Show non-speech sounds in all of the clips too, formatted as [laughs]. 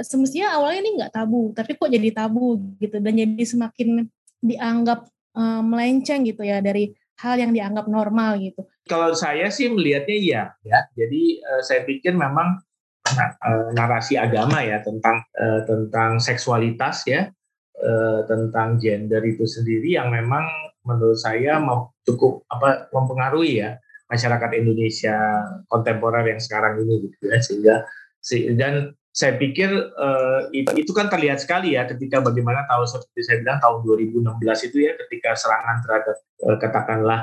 semestinya awalnya ini nggak tabu, tapi kok jadi tabu gitu dan jadi semakin dianggap uh, melenceng gitu ya dari hal yang dianggap normal gitu. Kalau saya sih melihatnya iya ya. Jadi uh, saya pikir memang nah, narasi agama ya tentang uh, tentang seksualitas ya, uh, tentang gender itu sendiri yang memang menurut saya cukup apa mempengaruhi ya masyarakat Indonesia kontemporer yang sekarang ini gitu ya sehingga dan saya pikir uh, itu, kan terlihat sekali ya ketika bagaimana tahun seperti saya bilang tahun 2016 itu ya ketika serangan terhadap uh, katakanlah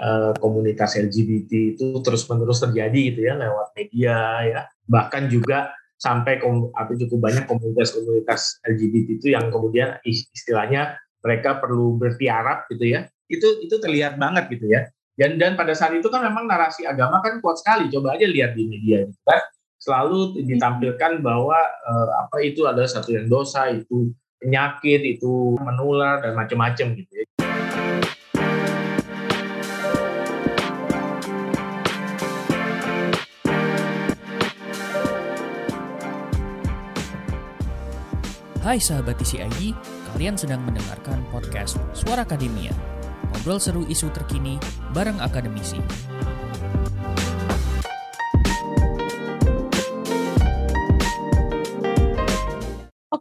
uh, komunitas LGBT itu terus menerus terjadi gitu ya lewat media ya. Bahkan juga sampai apa cukup banyak komunitas-komunitas LGBT itu yang kemudian istilahnya mereka perlu bertiarap gitu ya. Itu itu terlihat banget gitu ya. Dan dan pada saat itu kan memang narasi agama kan kuat sekali. Coba aja lihat di media gitu kan selalu ditampilkan bahwa uh, apa itu adalah satu yang dosa, itu penyakit, itu menular dan macam-macam gitu ya. Hai sahabat TCIG, kalian sedang mendengarkan podcast Suara Akademia. Ngobrol seru isu terkini bareng akademisi.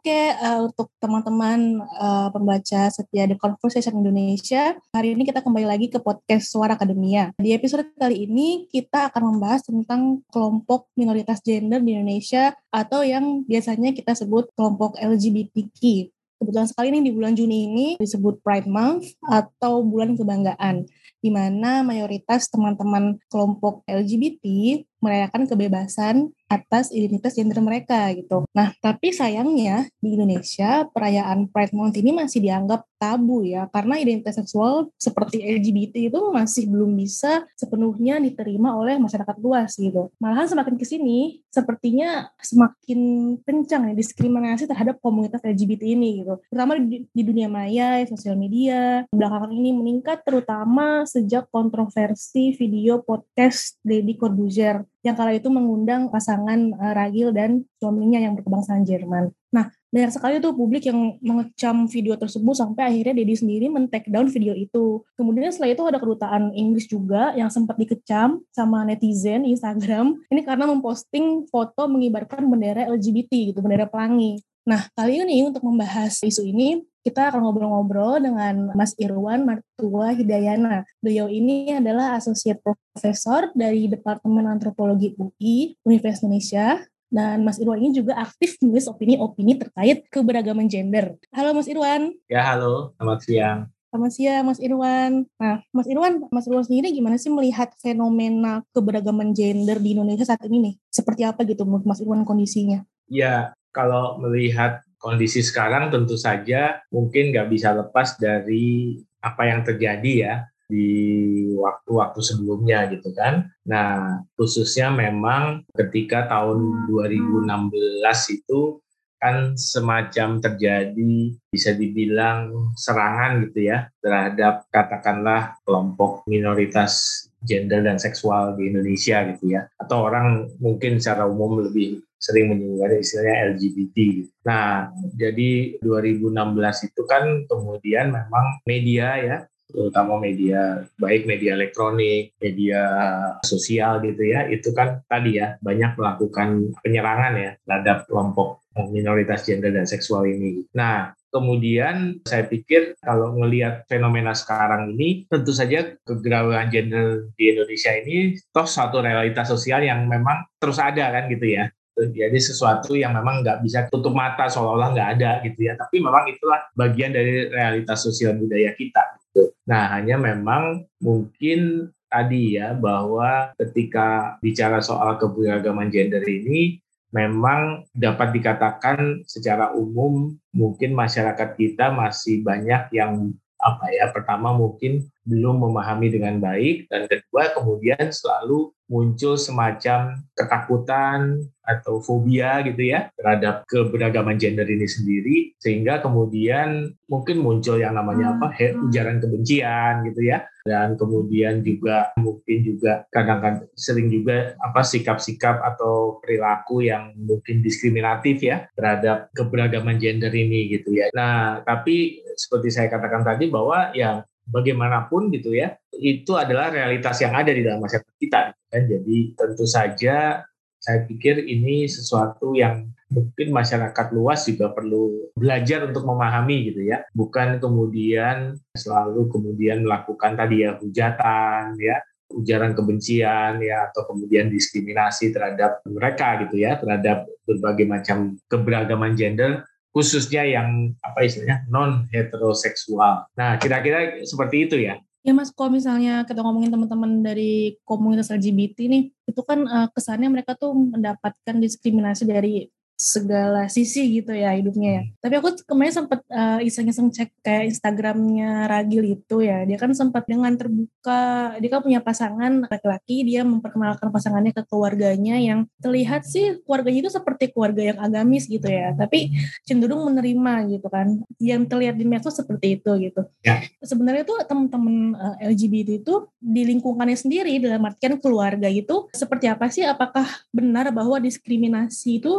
Oke, uh, untuk teman-teman uh, pembaca setia The Conversation Indonesia, hari ini kita kembali lagi ke podcast Suara Akademia. Di episode kali ini kita akan membahas tentang kelompok minoritas gender di Indonesia atau yang biasanya kita sebut kelompok LGBTQ. Kebetulan sekali ini di bulan Juni ini disebut Pride Month atau bulan kebanggaan, di mana mayoritas teman-teman kelompok LGBT merayakan kebebasan atas identitas gender mereka gitu. Nah, tapi sayangnya di Indonesia perayaan Pride Month ini masih dianggap tabu ya karena identitas seksual seperti LGBT itu masih belum bisa sepenuhnya diterima oleh masyarakat luas gitu. Malahan semakin ke sini sepertinya semakin kencang ya diskriminasi terhadap komunitas LGBT ini gitu. Terutama di, di dunia maya, sosial media, belakangan ini meningkat terutama sejak kontroversi video podcast Deddy Corbuzier yang kala itu mengundang pasangan uh, Ragil dan suaminya yang berkebangsaan Jerman. Nah, banyak sekali tuh publik yang mengecam video tersebut sampai akhirnya Dedi sendiri men-take down video itu. Kemudian setelah itu ada kedutaan Inggris juga yang sempat dikecam sama netizen Instagram. Ini karena memposting foto mengibarkan bendera LGBT gitu, bendera pelangi. Nah, kali ini untuk membahas isu ini, kita akan ngobrol-ngobrol dengan Mas Irwan Martua Hidayana. Beliau ini adalah Associate Professor dari Departemen Antropologi UI Universitas Indonesia. Dan Mas Irwan ini juga aktif menulis opini-opini terkait keberagaman gender. Halo Mas Irwan. Ya, halo. Selamat siang. Selamat siang Mas Irwan. Nah, Mas Irwan, Mas Irwan sendiri gimana sih melihat fenomena keberagaman gender di Indonesia saat ini nih? Seperti apa gitu menurut Mas Irwan kondisinya? Ya, kalau melihat kondisi sekarang tentu saja mungkin nggak bisa lepas dari apa yang terjadi ya di waktu-waktu sebelumnya gitu kan. Nah, khususnya memang ketika tahun 2016 itu kan semacam terjadi bisa dibilang serangan gitu ya terhadap katakanlah kelompok minoritas gender dan seksual di Indonesia gitu ya atau orang mungkin secara umum lebih sering menyebutkan istilahnya LGBT. Nah, jadi 2016 itu kan kemudian memang media ya, terutama media baik media elektronik, media sosial gitu ya, itu kan tadi ya banyak melakukan penyerangan ya terhadap kelompok minoritas gender dan seksual ini. Nah, kemudian saya pikir kalau melihat fenomena sekarang ini, tentu saja kegerawanan gender di Indonesia ini toh satu realitas sosial yang memang terus ada kan gitu ya jadi sesuatu yang memang nggak bisa tutup mata seolah-olah nggak ada gitu ya tapi memang itulah bagian dari realitas sosial budaya kita gitu. nah hanya memang mungkin tadi ya bahwa ketika bicara soal keberagaman gender ini memang dapat dikatakan secara umum mungkin masyarakat kita masih banyak yang apa ya pertama mungkin belum memahami dengan baik dan kedua kemudian selalu muncul semacam ketakutan atau fobia gitu ya terhadap keberagaman gender ini sendiri sehingga kemudian mungkin muncul yang namanya apa hmm. ujaran kebencian gitu ya dan kemudian juga mungkin juga kadang-kadang sering juga apa sikap-sikap atau perilaku yang mungkin diskriminatif ya terhadap keberagaman gender ini gitu ya. Nah, tapi seperti saya katakan tadi bahwa ya bagaimanapun gitu ya itu adalah realitas yang ada di dalam masyarakat kita kan. Jadi tentu saja saya pikir ini sesuatu yang mungkin masyarakat luas juga perlu belajar untuk memahami gitu ya. Bukan kemudian selalu kemudian melakukan tadi ya hujatan ya ujaran kebencian ya atau kemudian diskriminasi terhadap mereka gitu ya terhadap berbagai macam keberagaman gender khususnya yang apa istilahnya non heteroseksual. Nah kira-kira seperti itu ya. Ya Mas, kalau misalnya kita ngomongin teman-teman dari komunitas LGBT nih, itu kan uh, kesannya mereka tuh mendapatkan diskriminasi dari segala sisi gitu ya hidupnya ya. Hmm. Tapi aku kemarin sempat uh, iseng-iseng cek kayak Instagramnya Ragil itu ya. Dia kan sempat dengan terbuka, dia kan punya pasangan laki-laki, dia memperkenalkan pasangannya ke keluarganya yang terlihat sih keluarganya itu seperti keluarga yang agamis gitu ya. Tapi cenderung menerima gitu kan. Yang terlihat di medsos seperti itu gitu. Ya. Sebenarnya tuh teman-teman uh, eh, LGBT itu di lingkungannya sendiri dalam artian keluarga itu seperti apa sih? Apakah benar bahwa diskriminasi itu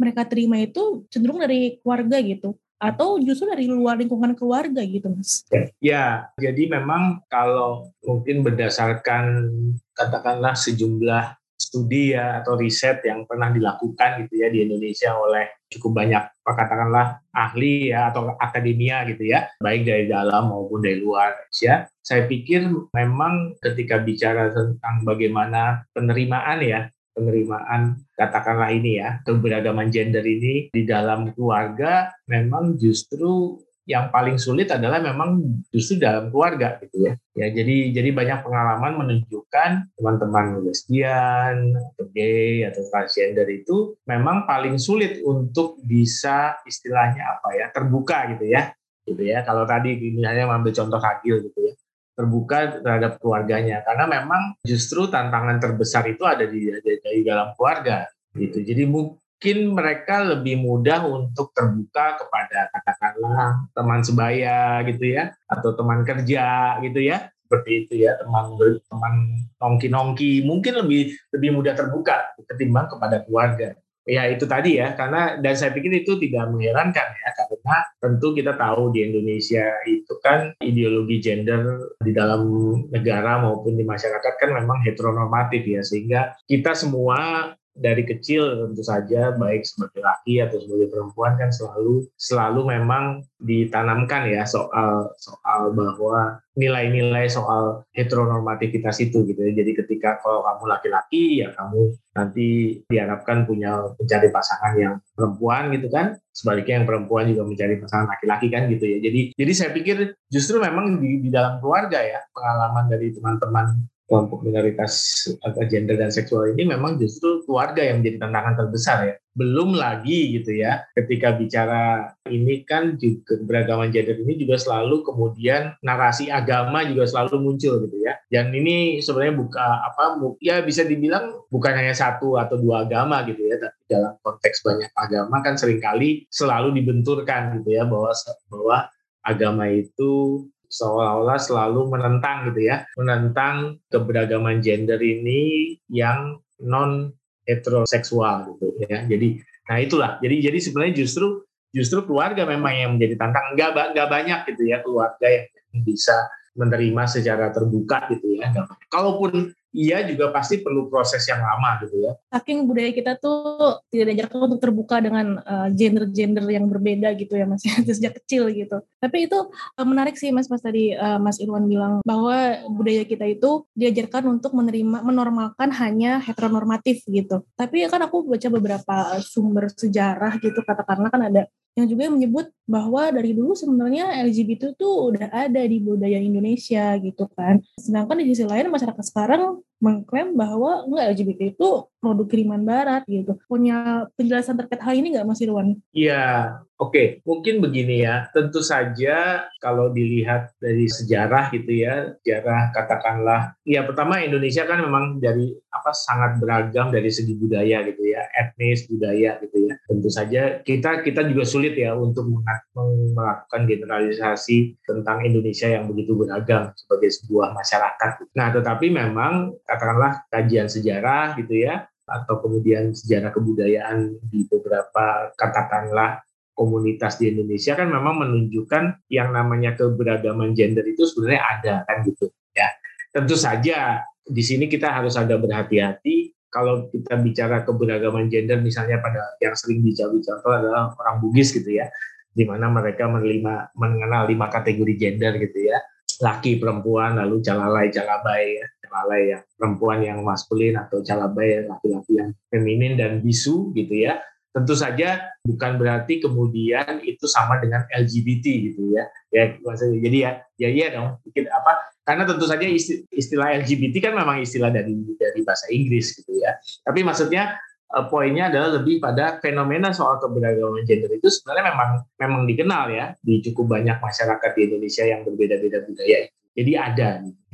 mereka terima itu cenderung dari keluarga gitu atau justru dari luar lingkungan keluarga gitu mas? Ya, jadi memang kalau mungkin berdasarkan katakanlah sejumlah studi ya atau riset yang pernah dilakukan gitu ya di Indonesia oleh cukup banyak katakanlah ahli ya atau akademia gitu ya baik dari dalam maupun dari luar ya saya pikir memang ketika bicara tentang bagaimana penerimaan ya penerimaan katakanlah ini ya keberagaman gender ini di dalam keluarga memang justru yang paling sulit adalah memang justru dalam keluarga gitu ya. Ya jadi jadi banyak pengalaman menunjukkan teman-teman lesbian atau gay atau transgender itu memang paling sulit untuk bisa istilahnya apa ya terbuka gitu ya gitu ya. Kalau tadi misalnya mengambil contoh Hagil gitu ya terbuka terhadap keluarganya. Karena memang justru tantangan terbesar itu ada di, di dalam keluarga gitu. Jadi mungkin mereka lebih mudah untuk terbuka kepada katakanlah teman sebaya gitu ya atau teman kerja gitu ya. Seperti itu ya teman teman nongki nongki mungkin lebih lebih mudah terbuka ketimbang kepada keluarga ya itu tadi ya karena dan saya pikir itu tidak mengherankan ya karena tentu kita tahu di Indonesia itu kan ideologi gender di dalam negara maupun di masyarakat kan memang heteronormatif ya sehingga kita semua dari kecil tentu saja baik sebagai laki atau sebagai perempuan kan selalu selalu memang ditanamkan ya soal soal bahwa nilai-nilai soal heteronormativitas itu gitu ya. Jadi ketika kalau kamu laki-laki ya kamu nanti diharapkan punya mencari pasangan yang perempuan gitu kan. Sebaliknya yang perempuan juga mencari pasangan laki-laki kan gitu ya. Jadi jadi saya pikir justru memang di, di dalam keluarga ya pengalaman dari teman-teman kelompok minoritas gender dan seksual ini memang justru keluarga yang menjadi tantangan terbesar ya. Belum lagi gitu ya, ketika bicara ini kan juga beragaman gender ini juga selalu kemudian narasi agama juga selalu muncul gitu ya. Dan ini sebenarnya buka apa ya bisa dibilang bukan hanya satu atau dua agama gitu ya, tapi dalam konteks banyak agama kan sering kali selalu dibenturkan gitu ya bahwa bahwa agama itu seolah-olah selalu menentang gitu ya, menentang keberagaman gender ini yang non heteroseksual gitu ya. Jadi nah itulah. Jadi jadi sebenarnya justru justru keluarga memang yang menjadi tantangan. Enggak enggak banyak gitu ya keluarga yang bisa menerima secara terbuka gitu ya. Kalaupun iya juga pasti perlu proses yang lama gitu ya. Saking budaya kita tuh tidak diajarkan untuk terbuka dengan eh, gender-gender uh, yang berbeda gitu ya mas, [laughs] sejak kecil gitu. Tapi itu uh, menarik sih mas, pas tadi uh, mas Irwan bilang bahwa budaya kita itu diajarkan untuk menerima, menormalkan hanya heteronormatif gitu. Tapi kan aku baca beberapa sumber sejarah gitu, katakanlah kan ada yang juga menyebut bahwa dari dulu sebenarnya LGBT itu udah ada di budaya Indonesia gitu kan. Sedangkan di sisi lain masyarakat sekarang mengklaim bahwa enggak LGBT itu produk kiriman barat gitu. Punya penjelasan terkait hal ini nggak Mas Irwan? Iya, oke. Okay. Mungkin begini ya. Tentu saja kalau dilihat dari sejarah gitu ya, sejarah katakanlah, ya pertama Indonesia kan memang dari apa sangat beragam dari segi budaya gitu ya, etnis budaya gitu ya. Tentu saja kita kita juga sulit ya untuk melakukan generalisasi tentang Indonesia yang begitu beragam sebagai sebuah masyarakat. Nah, tetapi memang katakanlah kajian sejarah gitu ya, atau kemudian sejarah kebudayaan di beberapa katakanlah komunitas di Indonesia kan memang menunjukkan yang namanya keberagaman gender itu sebenarnya ada kan gitu ya. Tentu saja di sini kita harus agak berhati-hati kalau kita bicara keberagaman gender misalnya pada yang sering bicara-bicara adalah orang Bugis gitu ya di mana mereka menerima mengenal lima kategori gender gitu ya laki perempuan lalu calalai calabai ya calalai yang perempuan yang maskulin atau calabai laki-laki yang feminin dan bisu gitu ya. Tentu saja bukan berarti kemudian itu sama dengan LGBT gitu ya. Ya maksudnya jadi ya ya iya dong. Bikin apa karena tentu saja istilah LGBT kan memang istilah dari dari bahasa Inggris gitu ya. Tapi maksudnya uh, poinnya adalah lebih pada fenomena soal keberagaman gender itu sebenarnya memang memang dikenal ya di cukup banyak masyarakat di Indonesia yang berbeda-beda budaya. Jadi ada.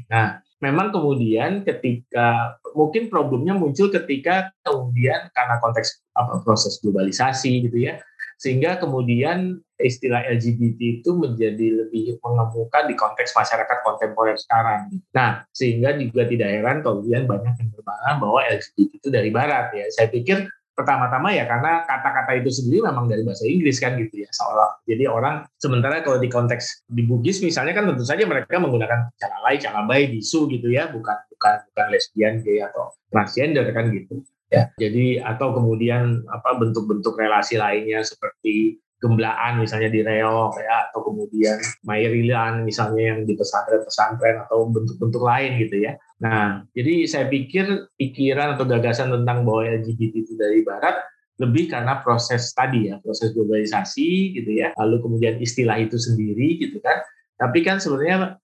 Nah, memang kemudian ketika mungkin problemnya muncul ketika kemudian karena konteks apa proses globalisasi gitu ya sehingga kemudian istilah LGBT itu menjadi lebih mengemuka di konteks masyarakat kontemporer sekarang. Nah, sehingga juga tidak heran kemudian banyak yang berpandangan bahwa LGBT itu dari Barat ya. Saya pikir pertama-tama ya karena kata-kata itu sendiri memang dari bahasa Inggris kan gitu ya seolah jadi orang sementara kalau di konteks di Bugis misalnya kan tentu saja mereka menggunakan cara lain cara baik bisu gitu ya bukan bukan bukan lesbian gay atau transgender kan gitu ya jadi atau kemudian apa bentuk-bentuk relasi lainnya seperti gemblaan misalnya di reok ya atau kemudian mairilan misalnya yang di pesantren-pesantren atau bentuk-bentuk lain gitu ya. Nah, jadi saya pikir pikiran atau gagasan tentang bahwa LGBT itu dari barat lebih karena proses tadi ya, proses globalisasi gitu ya. Lalu kemudian istilah itu sendiri gitu kan. Tapi kan sebenarnya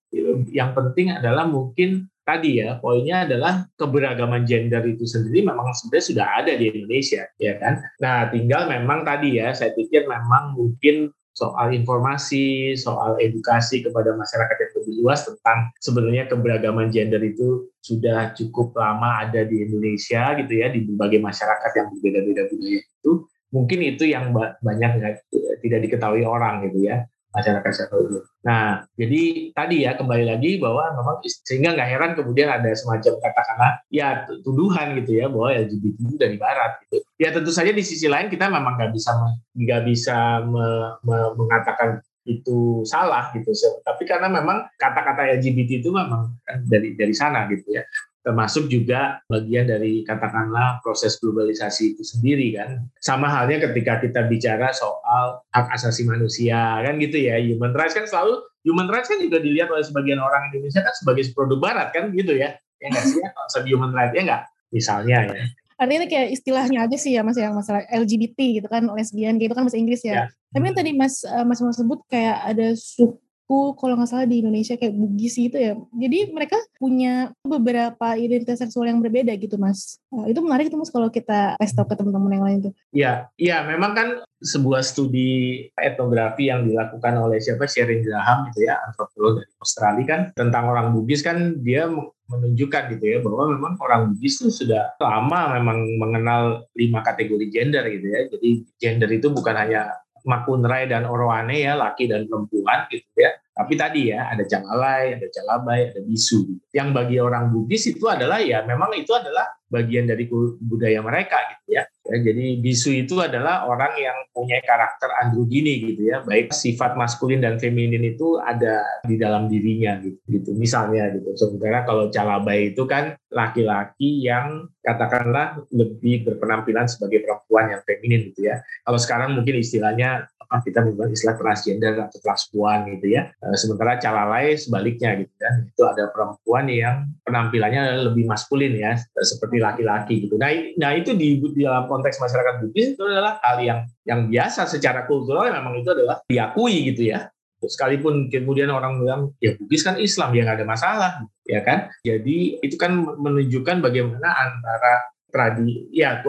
yang penting adalah mungkin tadi ya poinnya adalah keberagaman gender itu sendiri memang sebenarnya sudah ada di Indonesia ya kan nah tinggal memang tadi ya saya pikir memang mungkin soal informasi, soal edukasi kepada masyarakat yang lebih luas tentang sebenarnya keberagaman gender itu sudah cukup lama ada di Indonesia gitu ya di berbagai masyarakat yang berbeda-beda budaya itu mungkin itu yang banyak tidak diketahui orang gitu ya masyarakat secara Nah, jadi tadi ya kembali lagi bahwa memang sehingga nggak heran kemudian ada semacam katakanlah ya tuduhan gitu ya bahwa LGBT itu dari Barat gitu. Ya tentu saja di sisi lain kita memang nggak bisa nggak bisa me, me, mengatakan itu salah gitu. Tapi karena memang kata-kata LGBT itu memang kan dari dari sana gitu ya termasuk juga bagian dari katakanlah proses globalisasi itu sendiri kan. Sama halnya ketika kita bicara soal hak asasi manusia kan gitu ya. Human rights kan selalu human rights kan juga dilihat oleh sebagian orang Indonesia kan sebagai produk barat kan gitu ya. Ya nggak sih ya human rights ya nggak misalnya ya. Artinya kayak istilahnya aja sih ya mas yang masalah LGBT gitu kan lesbian gitu kan bahasa Inggris ya. ya. Tapi yang tadi mas eh, mas mau sebut kayak ada suku suku kalau nggak salah di Indonesia kayak Bugis gitu ya. Jadi mereka punya beberapa identitas seksual yang berbeda gitu mas. Uh, itu menarik itu mas kalau kita tes ke teman-teman yang lain tuh. Iya, iya memang kan sebuah studi etnografi yang dilakukan oleh siapa Sherin Graham gitu ya antropolog dari Australia kan tentang orang Bugis kan dia menunjukkan gitu ya bahwa memang orang Bugis itu sudah lama memang mengenal lima kategori gender gitu ya. Jadi gender itu bukan hanya Makunrai dan Oroane ya laki dan perempuan gitu ya tapi tadi ya ada Calalai, ada Calabai, ada Bisu. Yang bagi orang Bugis itu adalah ya memang itu adalah bagian dari budaya mereka gitu ya. Ya jadi bisu itu adalah orang yang punya karakter androgini gitu ya. Baik sifat maskulin dan feminin itu ada di dalam dirinya gitu. gitu. Misalnya gitu. Sementara kalau calabai itu kan laki-laki yang katakanlah lebih berpenampilan sebagai perempuan yang feminin gitu ya. Kalau sekarang mungkin istilahnya kita menggunakan istilah transgender atau transpuan gitu ya. Uh, sementara calalai sebaliknya gitu kan. Itu ada perempuan yang penampilannya lebih maskulin ya, seperti laki-laki gitu. Nah, nah itu di, di dalam konteks masyarakat Bugis itu adalah hal yang yang biasa secara kultural memang itu adalah diakui gitu ya sekalipun kemudian orang bilang ya Bugis kan Islam ya nggak ada masalah ya kan jadi itu kan menunjukkan bagaimana antara tradi ya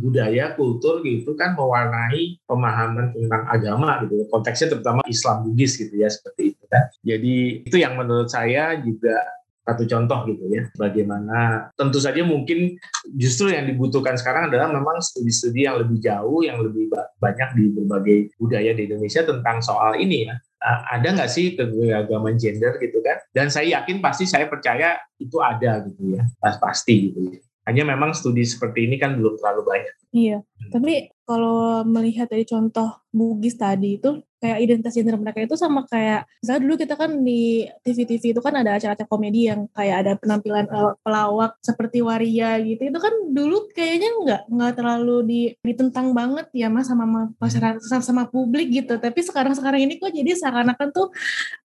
budaya kultur gitu kan mewarnai pemahaman tentang agama gitu konteksnya terutama Islam Bugis gitu ya seperti itu kan. Jadi itu yang menurut saya juga satu contoh gitu ya bagaimana tentu saja mungkin justru yang dibutuhkan sekarang adalah memang studi-studi yang lebih jauh yang lebih banyak di berbagai budaya di Indonesia tentang soal ini ya. Ada nggak sih keberagaman gender gitu kan? Dan saya yakin pasti saya percaya itu ada gitu ya pas pasti gitu ya hanya memang studi seperti ini kan belum terlalu banyak. Iya, hmm. tapi kalau melihat dari contoh Bugis tadi itu kayak identitas gender mereka itu sama kayak misalnya dulu kita kan di TV-TV itu kan ada acara-acara komedi yang kayak ada penampilan uh, pelawak seperti waria gitu itu kan dulu kayaknya nggak nggak terlalu di, ditentang banget ya mas sama masyarakat sama, sama publik gitu tapi sekarang sekarang ini kok jadi seakan-akan tuh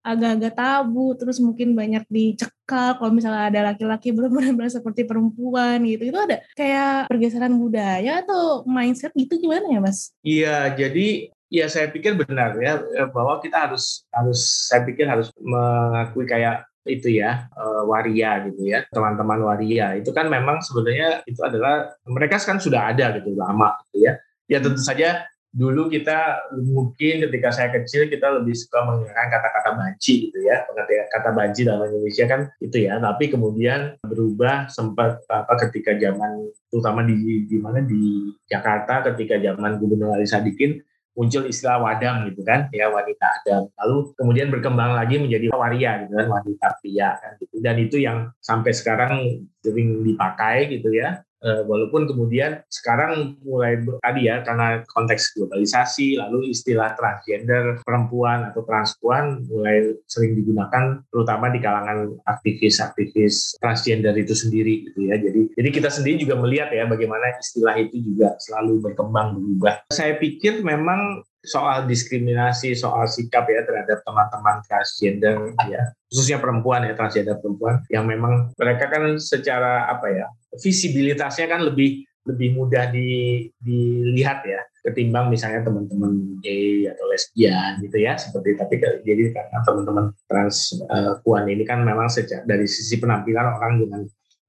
agak-agak tabu terus mungkin banyak dicekal kalau misalnya ada laki-laki [laughs] benar-benar seperti perempuan gitu. Itu ada kayak pergeseran budaya atau mindset gitu gimana ya mas? Iya jadi ya saya pikir benar ya bahwa kita harus harus saya pikir harus mengakui kayak itu ya waria gitu ya teman-teman waria. Itu kan memang sebenarnya itu adalah mereka kan sudah ada gitu lama gitu ya. Ya tentu saja dulu kita mungkin ketika saya kecil kita lebih suka menggunakan kata-kata banci gitu ya. Pengertian kata banci dalam Indonesia kan itu ya. Tapi kemudian berubah sempat apa ketika zaman terutama di di mana di Jakarta ketika zaman Gubernur Ali Sadikin muncul istilah wadang gitu kan ya wanita adam. Lalu kemudian berkembang lagi menjadi waria gitu kan wanita pria kan gitu. Dan itu yang sampai sekarang sering dipakai gitu ya walaupun kemudian sekarang mulai tadi ya karena konteks globalisasi lalu istilah transgender perempuan atau transpuan mulai sering digunakan terutama di kalangan aktivis-aktivis transgender itu sendiri gitu ya. Jadi jadi kita sendiri juga melihat ya bagaimana istilah itu juga selalu berkembang berubah. Saya pikir memang soal diskriminasi, soal sikap ya terhadap teman-teman transgender ya, khususnya perempuan ya transgender perempuan yang memang mereka kan secara apa ya visibilitasnya kan lebih lebih mudah di, dilihat ya ketimbang misalnya teman-teman gay atau lesbian gitu ya seperti tapi jadi karena teman-teman transpuan uh, ini kan memang sejak dari sisi penampilan orang dengan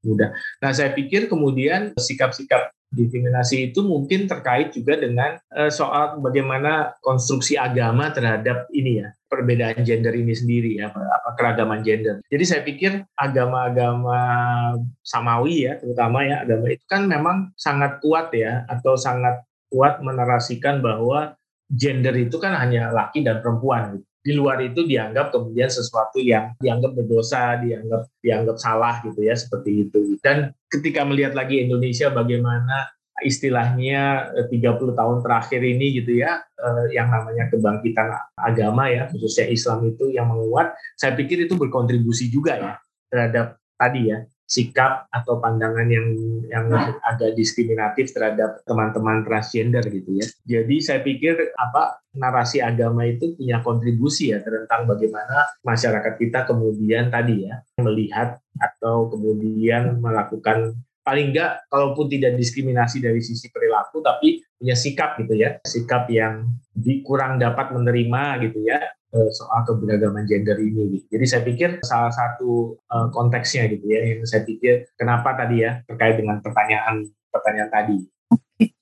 mudah. Nah saya pikir kemudian sikap-sikap diskriminasi itu mungkin terkait juga dengan uh, soal bagaimana konstruksi agama terhadap ini ya perbedaan gender ini sendiri ya apa keragaman gender. Jadi saya pikir agama-agama samawi ya terutama ya agama itu kan memang sangat kuat ya atau sangat kuat menarasikan bahwa gender itu kan hanya laki dan perempuan gitu di luar itu dianggap kemudian sesuatu yang dianggap berdosa, dianggap dianggap salah gitu ya seperti itu. Dan ketika melihat lagi Indonesia bagaimana istilahnya 30 eh, tahun terakhir ini gitu ya eh, yang namanya kebangkitan agama ya khususnya Islam itu yang menguat, saya pikir itu berkontribusi juga ya terhadap tadi ya sikap atau pandangan yang yang agak diskriminatif terhadap teman-teman transgender gitu ya. Jadi saya pikir apa narasi agama itu punya kontribusi ya tentang bagaimana masyarakat kita kemudian tadi ya melihat atau kemudian melakukan paling enggak kalaupun tidak diskriminasi dari sisi perilaku tapi punya sikap gitu ya. Sikap yang kurang dapat menerima gitu ya soal keberagaman gender ini. Gitu. Jadi saya pikir salah satu uh, konteksnya gitu ya yang saya pikir kenapa tadi ya terkait dengan pertanyaan pertanyaan tadi.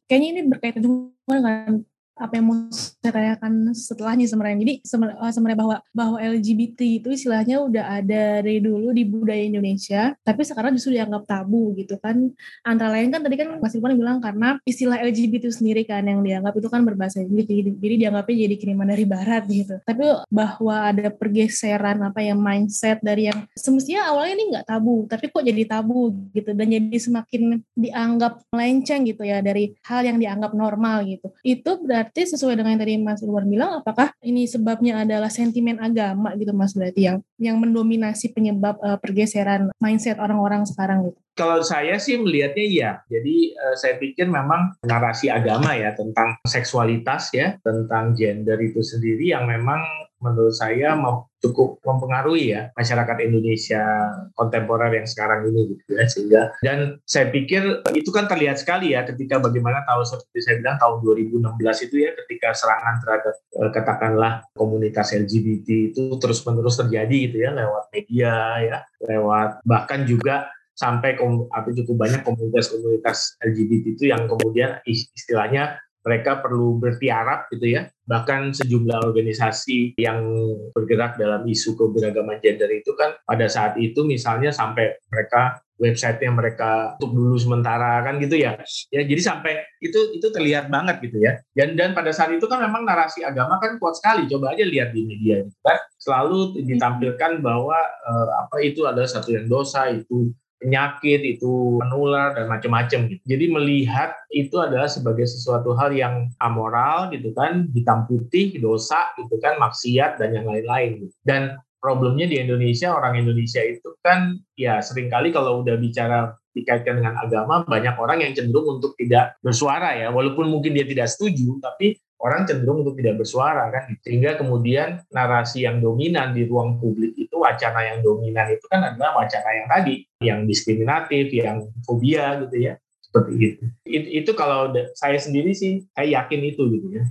Kayaknya ini berkaitan dengan apa yang mau saya tanyakan setelahnya sebenarnya. Jadi eh, sebenarnya bahwa bahwa LGBT itu istilahnya udah ada dari dulu di budaya Indonesia, tapi sekarang justru dianggap tabu gitu kan. Antara lain kan tadi kan Mas Irfan bilang karena istilah LGBT itu sendiri kan yang dianggap itu kan berbahasa Inggris, jadi, jadi dianggapnya jadi kiriman dari Barat gitu. Tapi bahwa ada pergeseran apa ya mindset dari yang semestinya awalnya ini nggak tabu, tapi kok jadi tabu gitu dan jadi semakin dianggap melenceng gitu ya dari hal yang dianggap normal gitu. Itu berarti berarti sesuai dengan yang tadi Mas Irwan bilang, apakah ini sebabnya adalah sentimen agama gitu Mas berarti yang yang mendominasi penyebab uh, pergeseran mindset orang-orang sekarang gitu? Kalau saya sih melihatnya iya. Jadi uh, saya pikir memang narasi agama ya tentang seksualitas ya, tentang gender itu sendiri yang memang menurut saya cukup mempengaruhi ya masyarakat Indonesia kontemporer yang sekarang ini gitu ya sehingga dan saya pikir itu kan terlihat sekali ya ketika bagaimana tahun seperti saya bilang tahun 2016 itu ya ketika serangan terhadap eh, katakanlah komunitas LGBT itu terus menerus terjadi gitu ya lewat media ya lewat bahkan juga sampai atau cukup banyak komunitas-komunitas LGBT itu yang kemudian istilahnya mereka perlu bertiarap gitu ya. Bahkan sejumlah organisasi yang bergerak dalam isu keberagaman gender itu kan pada saat itu misalnya sampai mereka websitenya mereka tutup dulu sementara kan gitu ya. Ya jadi sampai itu itu terlihat banget gitu ya. Dan dan pada saat itu kan memang narasi agama kan kuat sekali. Coba aja lihat di media gitu kan. Selalu ditampilkan bahwa eh, apa itu adalah satu yang dosa itu penyakit itu menular dan macam-macam gitu. Jadi melihat itu adalah sebagai sesuatu hal yang amoral gitu kan, hitam putih, dosa gitu kan, maksiat dan yang lain-lain. Gitu. Dan problemnya di Indonesia orang Indonesia itu kan ya sering kali kalau udah bicara dikaitkan dengan agama banyak orang yang cenderung untuk tidak bersuara ya walaupun mungkin dia tidak setuju tapi orang cenderung untuk tidak bersuara kan? Sehingga kemudian narasi yang dominan di ruang publik itu wacana yang dominan itu kan adalah wacana yang tadi yang diskriminatif yang fobia gitu ya seperti itu itu, itu kalau saya sendiri sih saya yakin itu gitu ya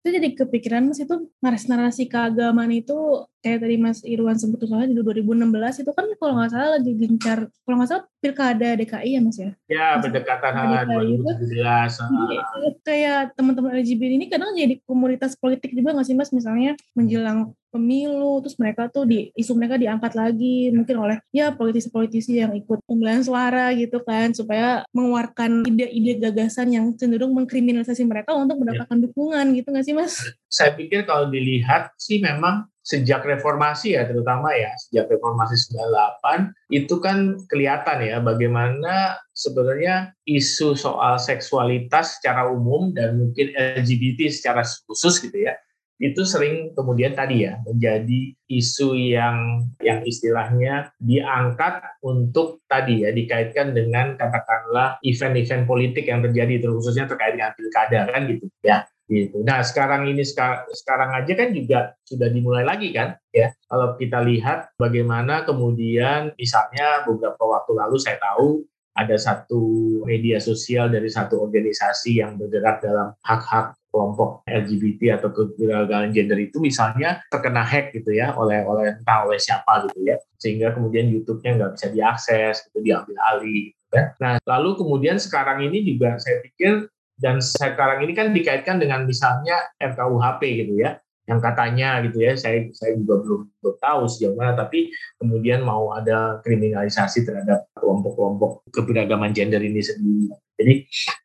itu jadi kepikiran mas itu narasi-narasi keagamaan itu kayak tadi Mas Irwan sebut soalnya di 2016 itu kan kalau nggak salah lagi gencar kalau nggak salah pilkada DKI ya Mas ya? Ya berdekatan sama 2017. Itu, kayak teman-teman LGBT ini kadang jadi komunitas politik juga nggak sih Mas misalnya menjelang pemilu terus mereka tuh di isu mereka diangkat lagi mungkin oleh ya politisi-politisi yang ikut pembelian suara gitu kan supaya mengeluarkan ide-ide gagasan yang cenderung mengkriminalisasi mereka untuk mendapatkan ya. dukungan gitu nggak sih mas? Saya pikir kalau dilihat sih memang sejak reformasi ya terutama ya sejak reformasi 98 itu kan kelihatan ya bagaimana sebenarnya isu soal seksualitas secara umum dan mungkin LGBT secara khusus gitu ya itu sering kemudian tadi ya menjadi isu yang yang istilahnya diangkat untuk tadi ya dikaitkan dengan katakanlah event-event politik yang terjadi terkhususnya terkait dengan pilkada kan gitu ya gitu. Nah sekarang ini sekarang aja kan juga sudah dimulai lagi kan ya kalau kita lihat bagaimana kemudian misalnya beberapa waktu lalu saya tahu ada satu media sosial dari satu organisasi yang bergerak dalam hak-hak kelompok LGBT atau keberagaman gender itu misalnya terkena hack gitu ya oleh oleh entah oleh siapa gitu ya sehingga kemudian YouTube-nya nggak bisa diakses gitu diambil alih gitu ya. Nah lalu kemudian sekarang ini juga saya pikir dan sekarang ini kan dikaitkan dengan misalnya RKUHP gitu ya yang katanya gitu ya saya saya juga belum, belum tahu sejauh mana tapi kemudian mau ada kriminalisasi terhadap kelompok-kelompok keberagaman gender ini sendiri jadi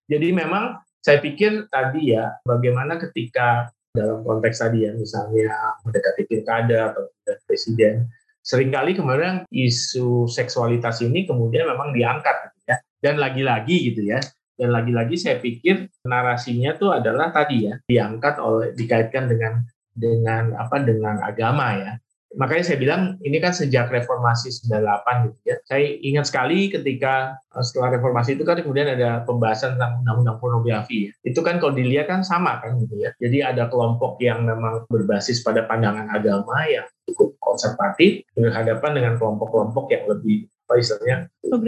jadi memang saya pikir tadi ya bagaimana ketika dalam konteks tadi ya misalnya mendekati pilkada atau presiden sering kali kemudian isu seksualitas ini kemudian memang diangkat gitu ya. Dan lagi-lagi gitu ya dan lagi-lagi saya pikir narasinya tuh adalah tadi ya diangkat oleh dikaitkan dengan dengan apa dengan agama ya makanya saya bilang ini kan sejak reformasi 98 gitu ya. Saya ingat sekali ketika eh, setelah reformasi itu kan kemudian ada pembahasan tentang undang-undang pornografi ya. Itu kan kalau dilihat kan sama kan gitu ya. Jadi ada kelompok yang memang berbasis pada pandangan agama yang cukup konservatif berhadapan dengan kelompok-kelompok yang lebih apa istilahnya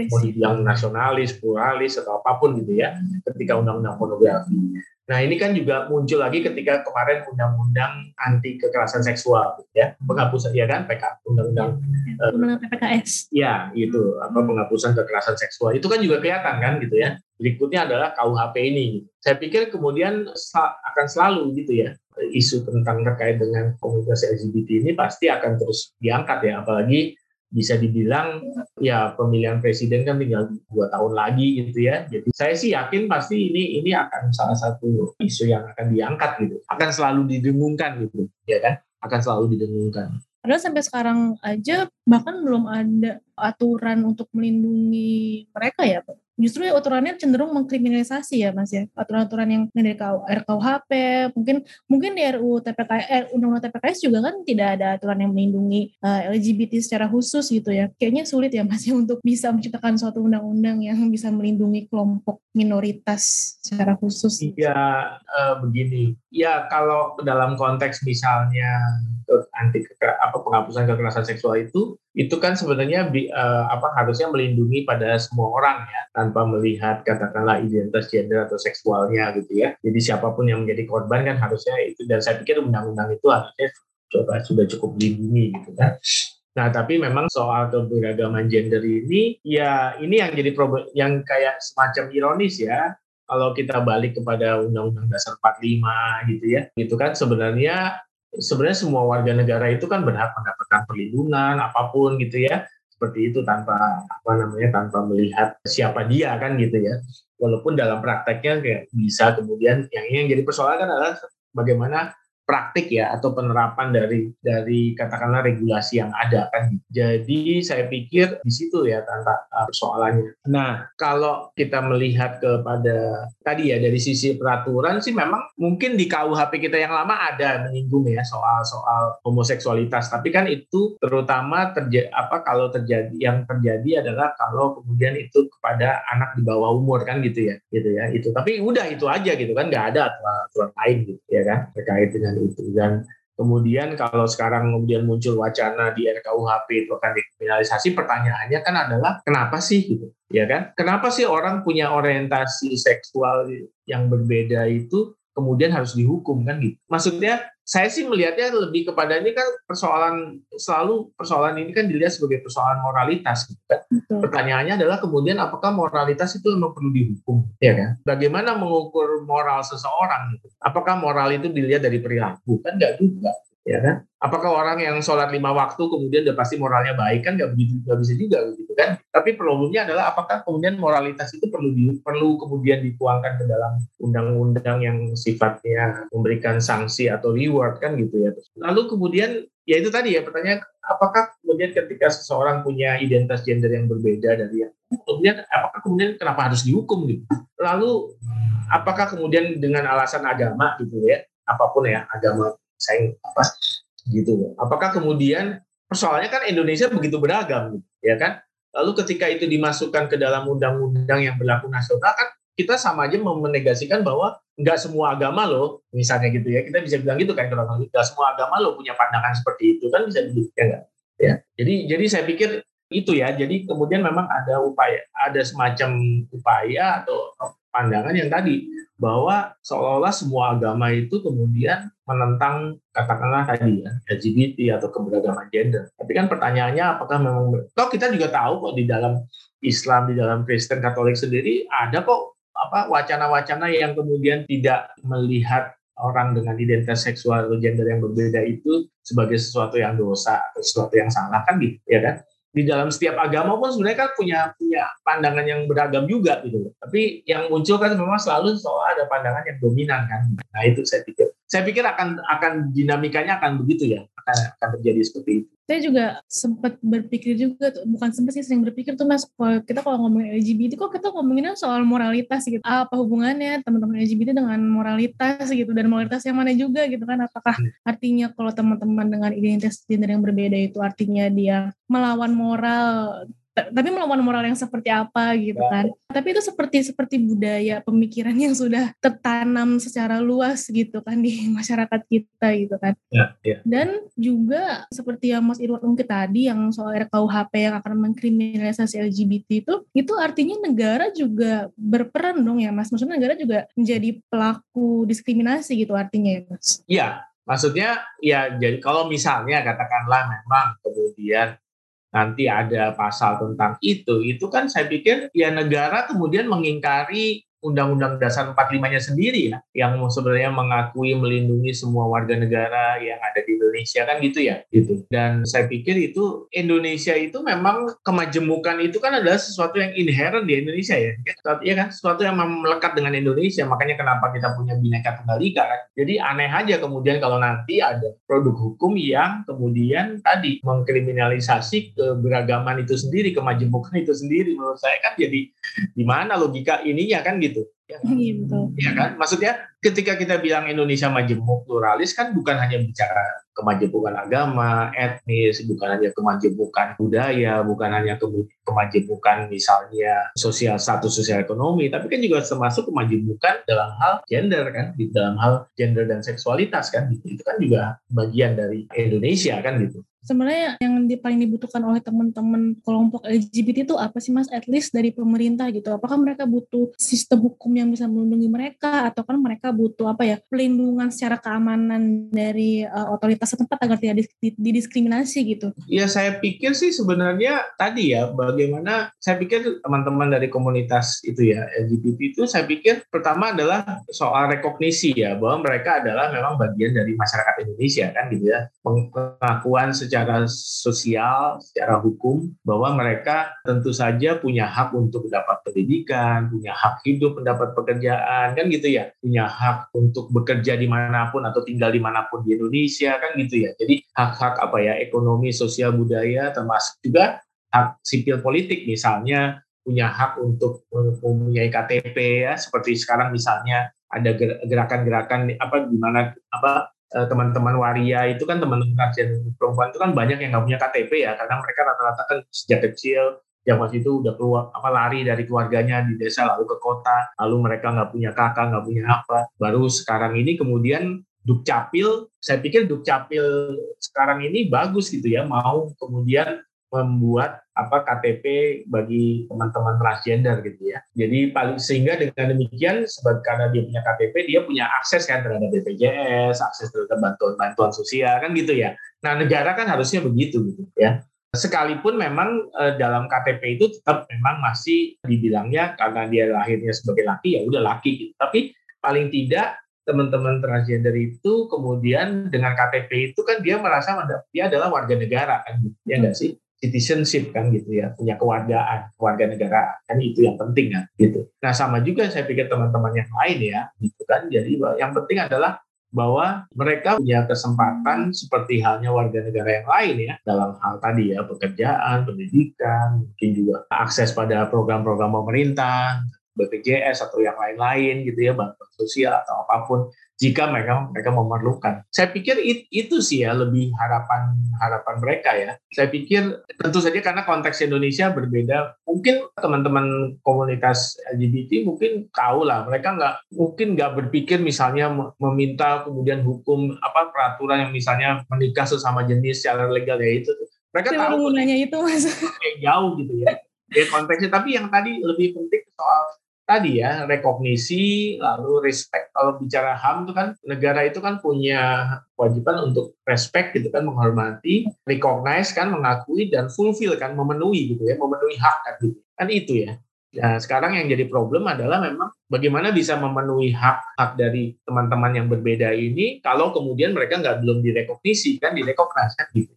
mau dibilang nasionalis, pluralis atau apa pun gitu ya ketika undang-undang pornografi. Nah ini kan juga muncul lagi ketika kemarin undang-undang anti kekerasan seksual, ya penghapusan ya kan PK undang-undang ya, undang PPKS. Ya itu apa penghapusan kekerasan seksual itu kan juga kelihatan kan gitu ya. Berikutnya adalah KUHP ini. Saya pikir kemudian akan selalu gitu ya isu tentang terkait dengan komunitas LGBT ini pasti akan terus diangkat ya apalagi bisa dibilang ya pemilihan presiden kan tinggal dua tahun lagi gitu ya. Jadi saya sih yakin pasti ini ini akan salah satu isu yang akan diangkat gitu, akan selalu didengungkan gitu, ya kan? Akan selalu didengungkan. Padahal sampai sekarang aja bahkan belum ada aturan untuk melindungi mereka ya, Pak. Justru ya aturannya cenderung mengkriminalisasi ya Mas ya. Aturan-aturan yang dari RKUHP, mungkin mungkin di RUU TPKS, eh, Undang-Undang TPKS juga kan tidak ada aturan yang melindungi uh, eh, LGBT secara khusus gitu ya. Kayaknya sulit ya Mas ya untuk bisa menciptakan suatu undang-undang yang bisa melindungi kelompok minoritas secara khusus. Iya, uh, begini. Ya kalau dalam konteks misalnya anti apa penghapusan kekerasan seksual itu itu kan sebenarnya uh, apa harusnya melindungi pada semua orang ya tanpa melihat katakanlah identitas gender atau seksualnya gitu ya. Jadi siapa pun yang menjadi korban kan harusnya itu dan saya pikir undang-undang itu harusnya sudah cukup melindungi gitu kan. Nah, tapi memang soal keberagaman gender ini, ya ini yang jadi problem, yang kayak semacam ironis ya. Kalau kita balik kepada Undang-Undang Dasar 45 gitu ya, itu kan sebenarnya sebenarnya semua warga negara itu kan berhak mendapatkan perlindungan apa pun gitu ya. Seperti itu tanpa apa namanya tanpa melihat siapa dia kan gitu ya. Walaupun dalam prakteknya kayak bisa kemudian yang yang jadi persoalan kan adalah bagaimana praktik ya atau penerapan dari dari katakanlah regulasi yang ada kan. Jadi saya pikir di situ ya tanta uh, persoalannya. Nah, kalau kita melihat kepada tadi ya dari sisi peraturan sih memang mungkin di KUHP kita yang lama ada menyinggung ya soal-soal homoseksualitas, tapi kan itu terutama terjadi apa kalau terjadi yang terjadi adalah kalau kemudian itu kepada anak di bawah umur kan gitu ya. Gitu ya. Itu tapi udah itu aja gitu kan nggak ada aturan, aturan lain gitu ya kan terkait dengan itu. Dan kemudian kalau sekarang kemudian muncul wacana di RKUHP itu akan dikriminalisasi pertanyaannya kan adalah kenapa sih gitu? Ya kan? Kenapa sih orang punya orientasi seksual yang berbeda itu kemudian harus dihukum kan gitu. Maksudnya saya sih melihatnya lebih kepada ini kan persoalan selalu persoalan ini kan dilihat sebagai persoalan moralitas gitu kan. Betul. Pertanyaannya adalah kemudian apakah moralitas itu memang perlu dihukum ya kan? Bagaimana mengukur moral seseorang gitu? Apakah moral itu dilihat dari perilaku kan enggak juga ya kan? Apakah orang yang sholat lima waktu kemudian udah pasti moralnya baik kan nggak begitu nggak bisa juga gitu kan? Tapi problemnya adalah apakah kemudian moralitas itu perlu di, perlu kemudian dituangkan ke dalam undang-undang yang sifatnya memberikan sanksi atau reward kan gitu ya? Lalu kemudian ya itu tadi ya pertanyaan apakah kemudian ketika seseorang punya identitas gender yang berbeda dari yang kemudian apakah kemudian kenapa harus dihukum gitu? Lalu apakah kemudian dengan alasan agama gitu ya? Apa pun ya agama saya apa gitu. Apakah kemudian persoalannya kan Indonesia begitu beragam, ya kan? Lalu ketika itu dimasukkan ke dalam undang-undang yang berlaku nasional kan kita sama aja menegasikan bahwa nggak semua agama loh, misalnya gitu ya, kita bisa bilang gitu kan kalau nggak semua agama loh punya pandangan seperti itu kan bisa gitu ya enggak? Ya, jadi jadi saya pikir itu ya, jadi kemudian memang ada upaya, ada semacam upaya atau pandangan yang tadi bahwa seolah-olah semua agama itu kemudian menentang katakanlah tadi ya LGBT atau keberagaman gender. Tapi kan pertanyaannya apakah memang toh kita juga tahu kok di dalam Islam, di dalam Kristen Katolik sendiri ada kok apa wacana-wacana yang kemudian tidak melihat orang dengan identitas seksual atau gender yang berbeda itu sebagai sesuatu yang dosa atau sesuatu yang salah kan gitu ya kan di dalam setiap agama pun sebenarnya kan punya punya pandangan yang beragam juga gitu Tapi yang muncul kan memang selalu soal ada pandangan yang dominan kan. Nah itu saya pikir. Saya pikir akan akan dinamikanya akan begitu ya, akan akan terjadi seperti itu. Saya juga sempat berpikir juga tuh, bukan sempat sih sering berpikir tuh mas kita kalau ngomongin LGBT kok kita ngomonginnya soal moralitas gitu. Apa hubungannya teman-teman LGBT dengan moralitas gitu dan moralitas yang mana juga gitu kan? Apakah hmm. artinya kalau teman-teman dengan identitas gender yang berbeda itu artinya dia melawan moral tapi melawan moral yang seperti apa gitu ya. kan tapi itu seperti seperti budaya pemikiran yang sudah tertanam secara luas gitu kan di [laughs] masyarakat kita gitu kan ya, ya. dan juga seperti yang Mas Irwan ungkit tadi yang soal RKUHP yang akan mengkriminalisasi LGBT itu itu artinya negara juga berperan dong ya Mas maksudnya negara juga menjadi pelaku diskriminasi gitu artinya ya Mas iya maksudnya ya jadi kalau misalnya katakanlah memang kemudian nanti ada pasal tentang itu, itu kan saya pikir ya negara kemudian mengingkari Undang-Undang Dasar 45-nya sendiri ya, yang sebenarnya mengakui melindungi semua warga negara yang ada di Indonesia kan gitu ya, gitu. Dan saya pikir itu Indonesia itu memang kemajemukan itu kan adalah sesuatu yang inherent di Indonesia ya, ya kan, sesuatu yang melekat dengan Indonesia. Makanya kenapa kita punya bineka tunggal ika kan. Jadi aneh aja kemudian kalau nanti ada produk hukum yang kemudian tadi mengkriminalisasi keberagaman itu sendiri, kemajemukan itu sendiri. Menurut saya kan jadi di mana logika ininya kan gitu. Ya kan? Iya betul. Ya kan? Maksudnya ketika kita bilang Indonesia majemuk pluralis kan bukan hanya bicara kemajemukan agama, etnis, bukan hanya kemajemukan budaya, bukan hanya kemajemukan misalnya sosial status sosial ekonomi, tapi kan juga termasuk kemajemukan dalam hal gender kan, di dalam hal gender dan seksualitas kan, gitu. itu kan juga bagian dari Indonesia kan gitu sebenarnya yang di, paling dibutuhkan oleh teman-teman kelompok LGBT itu apa sih mas? At least dari pemerintah gitu. Apakah mereka butuh sistem hukum yang bisa melindungi mereka atau kan mereka butuh apa ya pelindungan secara keamanan dari uh, otoritas setempat agar tidak didiskriminasi gitu? Ya saya pikir sih sebenarnya tadi ya bagaimana saya pikir teman-teman dari komunitas itu ya LGBT itu saya pikir pertama adalah soal rekognisi ya bahwa mereka adalah memang bagian dari masyarakat Indonesia kan gitu ya pengakuan secara secara sosial, secara hukum, bahwa mereka tentu saja punya hak untuk mendapat pendidikan, punya hak hidup, mendapat pekerjaan, kan gitu ya, punya hak untuk bekerja di mana pun atau tinggal di mana pun di Indonesia, kan gitu ya. Jadi hak-hak apa ya, ekonomi, sosial, budaya, termasuk juga hak sipil politik, misalnya punya hak untuk mempunyai KTP ya, seperti sekarang misalnya ada gerakan-gerakan apa gimana apa teman-teman waria itu kan teman-teman transgen perempuan itu kan banyak yang nggak punya KTP ya karena mereka rata-rata kan sejak kecil yang waktu itu udah keluar apa lari dari keluarganya di desa lalu ke kota lalu mereka nggak punya kakak nggak punya apa. Baru sekarang ini kemudian dukcapil saya pikir dukcapil sekarang ini bagus gitu ya mau kemudian membuat apa KTP bagi teman-teman transgender gitu ya. Jadi paling sehingga dengan demikian sebab karena dia punya KTP dia punya akses kan terhadap BPJS, akses terhadap bantuan-bantuan sosial kan gitu ya. Nah negara kan harusnya begitu gitu ya. Sekalipun memang e, dalam KTP itu tetap memang masih dibilangnya karena dia lahirnya sebagai laki ya udah laki gitu. Tapi paling tidak teman-teman transgender itu kemudian dengan KTP itu kan dia merasa dia adalah warga negara kan, ya enggak sih? Citizenship kan gitu ya punya kewargaan warga negara kan itu yang penting kan gitu. Nah sama juga saya pikir teman-teman yang lain ya gitu kan. Jadi yang penting adalah bahwa mereka punya kesempatan seperti halnya warga negara yang lain ya dalam hal tadi ya pekerjaan, pendidikan, mungkin juga akses pada program-program pemerintah, BPJS atau yang lain-lain gitu ya bantuan sosial atau apa pun jika mereka mereka memerlukan. Saya pikir it, itu sih ya lebih harapan harapan mereka ya. Saya pikir tentu saja karena konteks Indonesia berbeda. Mungkin teman-teman komunitas LGBT mungkin tahu lah mereka nggak mungkin nggak berpikir misalnya meminta kemudian hukum apa peraturan yang misalnya menikah sesama jenis secara legal ya itu. Mereka Saya tahu nanya itu mas. [laughs] jauh gitu ya. Ya konteksnya tapi yang tadi lebih penting soal tadi ya rekognisi lalu respect. Kalau bicara HAM itu kan negara itu kan punya kewajiban untuk respect gitu kan menghormati recognize kan mengakui dan fulfill kan memenuhi gitu ya memenuhi hak kan gitu. Kan itu ya. Nah, sekarang yang jadi problem adalah memang bagaimana bisa memenuhi hak-hak dari teman-teman yang berbeda ini kalau kemudian mereka nggak belum direkognisi kan direkognize kan gitu.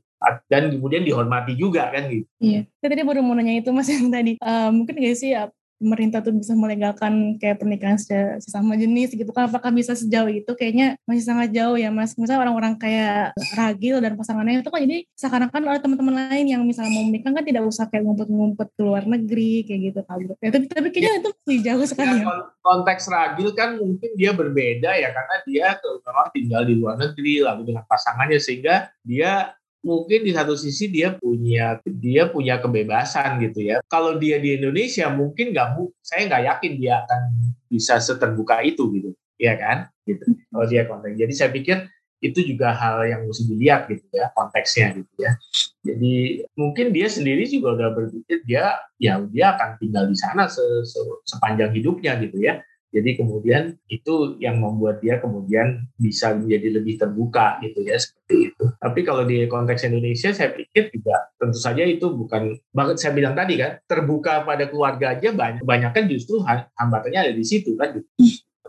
Dan kemudian dihormati juga kan gitu. Iya, saya tadi baru mau nanya itu mas yang tadi. Uh, mungkin nggak sih pemerintah tuh bisa melegalkan kayak pernikahan sesama jenis gitu kan apakah bisa sejauh itu kayaknya masih sangat jauh ya mas misalnya orang-orang kayak ragil dan pasangannya itu kan jadi seakan-akan oleh teman-teman lain yang misalnya mau menikah kan tidak usah kayak ngumpet-ngumpet ke luar negeri kayak gitu kan ya, tapi, tapi kayaknya ya. itu masih jauh sekali ya, ya. konteks ragil kan mungkin dia berbeda ya karena dia memang tinggal di luar negeri lalu dengan pasangannya sehingga dia mungkin di satu sisi dia punya dia punya kebebasan gitu ya. Kalau dia di Indonesia mungkin nggak saya nggak yakin dia akan bisa seterbuka itu gitu, ya kan? Gitu. Kalau dia konteks. Jadi saya pikir itu juga hal yang mesti dilihat gitu ya konteksnya gitu ya. Jadi mungkin dia sendiri juga udah berpikir dia ya dia akan tinggal di sana se, se, sepanjang hidupnya gitu ya. Jadi kemudian itu yang membuat dia kemudian bisa menjadi lebih terbuka gitu ya seperti itu. Tapi kalau di konteks Indonesia saya pikir juga tentu saja itu bukan banget saya bilang tadi kan terbuka pada keluarga aja banyak banyak kan justru hambatannya ada di situ kan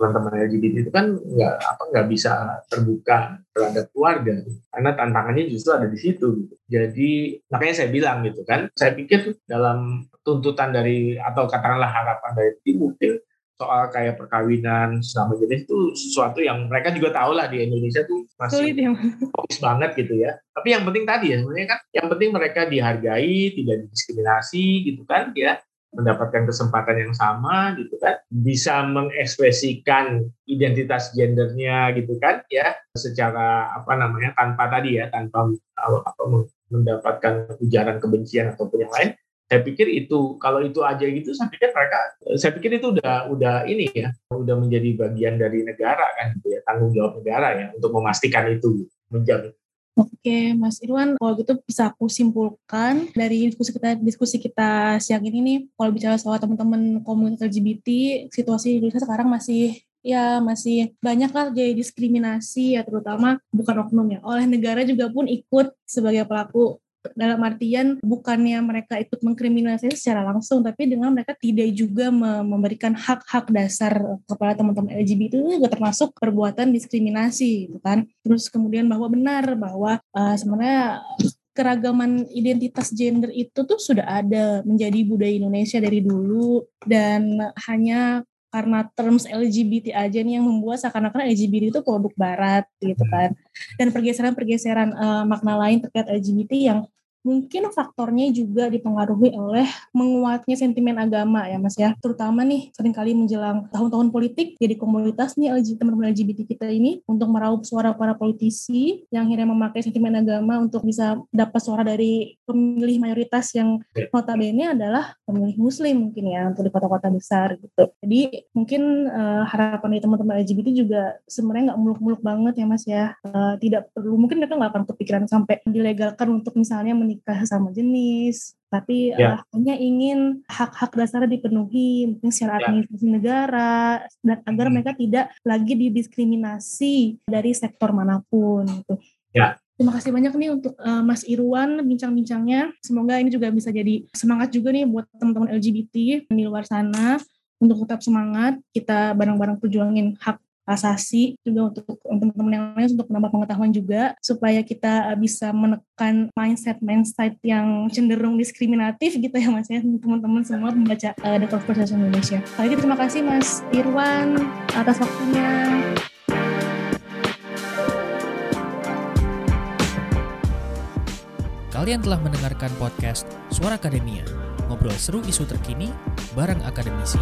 teman-teman LGBT itu kan nggak apa nggak bisa terbuka terhadap keluarga karena tantangannya justru ada di situ gitu. jadi makanya saya bilang gitu kan saya pikir dalam tuntutan dari atau katakanlah harapan dari tim mungkin soal kayak perkawinan sama jenis itu sesuatu yang mereka juga tahu lah di Indonesia tuh masih ya. fokus banget gitu ya. Tapi yang penting tadi ya sebenarnya kan yang penting mereka dihargai, tidak didiskriminasi gitu kan ya mendapatkan kesempatan yang sama gitu kan bisa mengekspresikan identitas gendernya gitu kan ya secara apa namanya tanpa tadi ya tanpa apa mendapatkan ujaran kebencian ataupun yang lain saya pikir itu kalau itu aja gitu saya pikir mereka saya pikir itu udah udah ini ya udah menjadi bagian dari negara kan gitu ya tanggung jawab negara ya untuk memastikan itu menjamin. Oke, Mas Irwan, kalau gitu bisa aku simpulkan dari diskusi kita diskusi kita siang ini nih, kalau bicara soal teman-teman komunitas LGBT, situasi Indonesia sekarang masih ya masih banyak lah jadi diskriminasi ya terutama bukan oknum ya oleh negara juga pun ikut sebagai pelaku dalam artian bukannya mereka ikut mengkriminalisasi secara langsung tapi dengan mereka tidak juga memberikan hak-hak dasar kepada teman-teman LGBT itu juga termasuk perbuatan diskriminasi gitu kan. Terus kemudian bahwa benar bahwa uh, sebenarnya keragaman identitas gender itu tuh sudah ada menjadi budaya Indonesia dari dulu dan hanya karena terms LGBT aja nih yang membuat seakan-akan LGBT itu produk barat gitu kan. Dan pergeseran-pergeseran uh, makna lain terkait LGBT yang mungkin faktornya juga dipengaruhi oleh menguatnya sentimen agama ya mas ya. Terutama nih sering kali menjelang tahun-tahun politik jadi komunitas nih teman-teman LGBT kita ini untuk meraup suara para politisi yang akhirnya memakai sentimen agama untuk bisa dapat suara dari pemilih mayoritas yang ya. notabene adalah pemilih muslim mungkin ya untuk di kota-kota besar gitu. Jadi mungkin uh, harapan dari teman-teman LGBT juga sebenarnya nggak muluk-muluk banget ya mas ya. Uh, tidak perlu mungkin mereka nggak akan kepikiran sampai dilegalkan untuk misalnya menikah sama jenis, tapi ya. uh, hanya ingin hak-hak dasar dipenuhi, mungkin secara ya. administrasi negara, dan agar hmm. mereka tidak lagi didiskriminasi dari sektor mana pun. Gitu. Ya. Terima kasih banyak nih untuk uh, Mas Irwan bincang-bincangnya. Semoga ini juga bisa jadi semangat juga nih buat teman-teman LGBT di luar sana untuk tetap semangat kita bareng-bareng perjuangin hak asasi juga untuk teman-teman yang lain untuk menambah pengetahuan juga supaya kita bisa menekan mindset mindset yang cenderung diskriminatif gitu ya mas ya teman-teman semua membaca uh, The Conversation Indonesia. Kali ini terima kasih Mas Irwan atas waktunya. Kalian telah mendengarkan podcast Suara Akademia, ngobrol seru isu terkini bareng akademisi.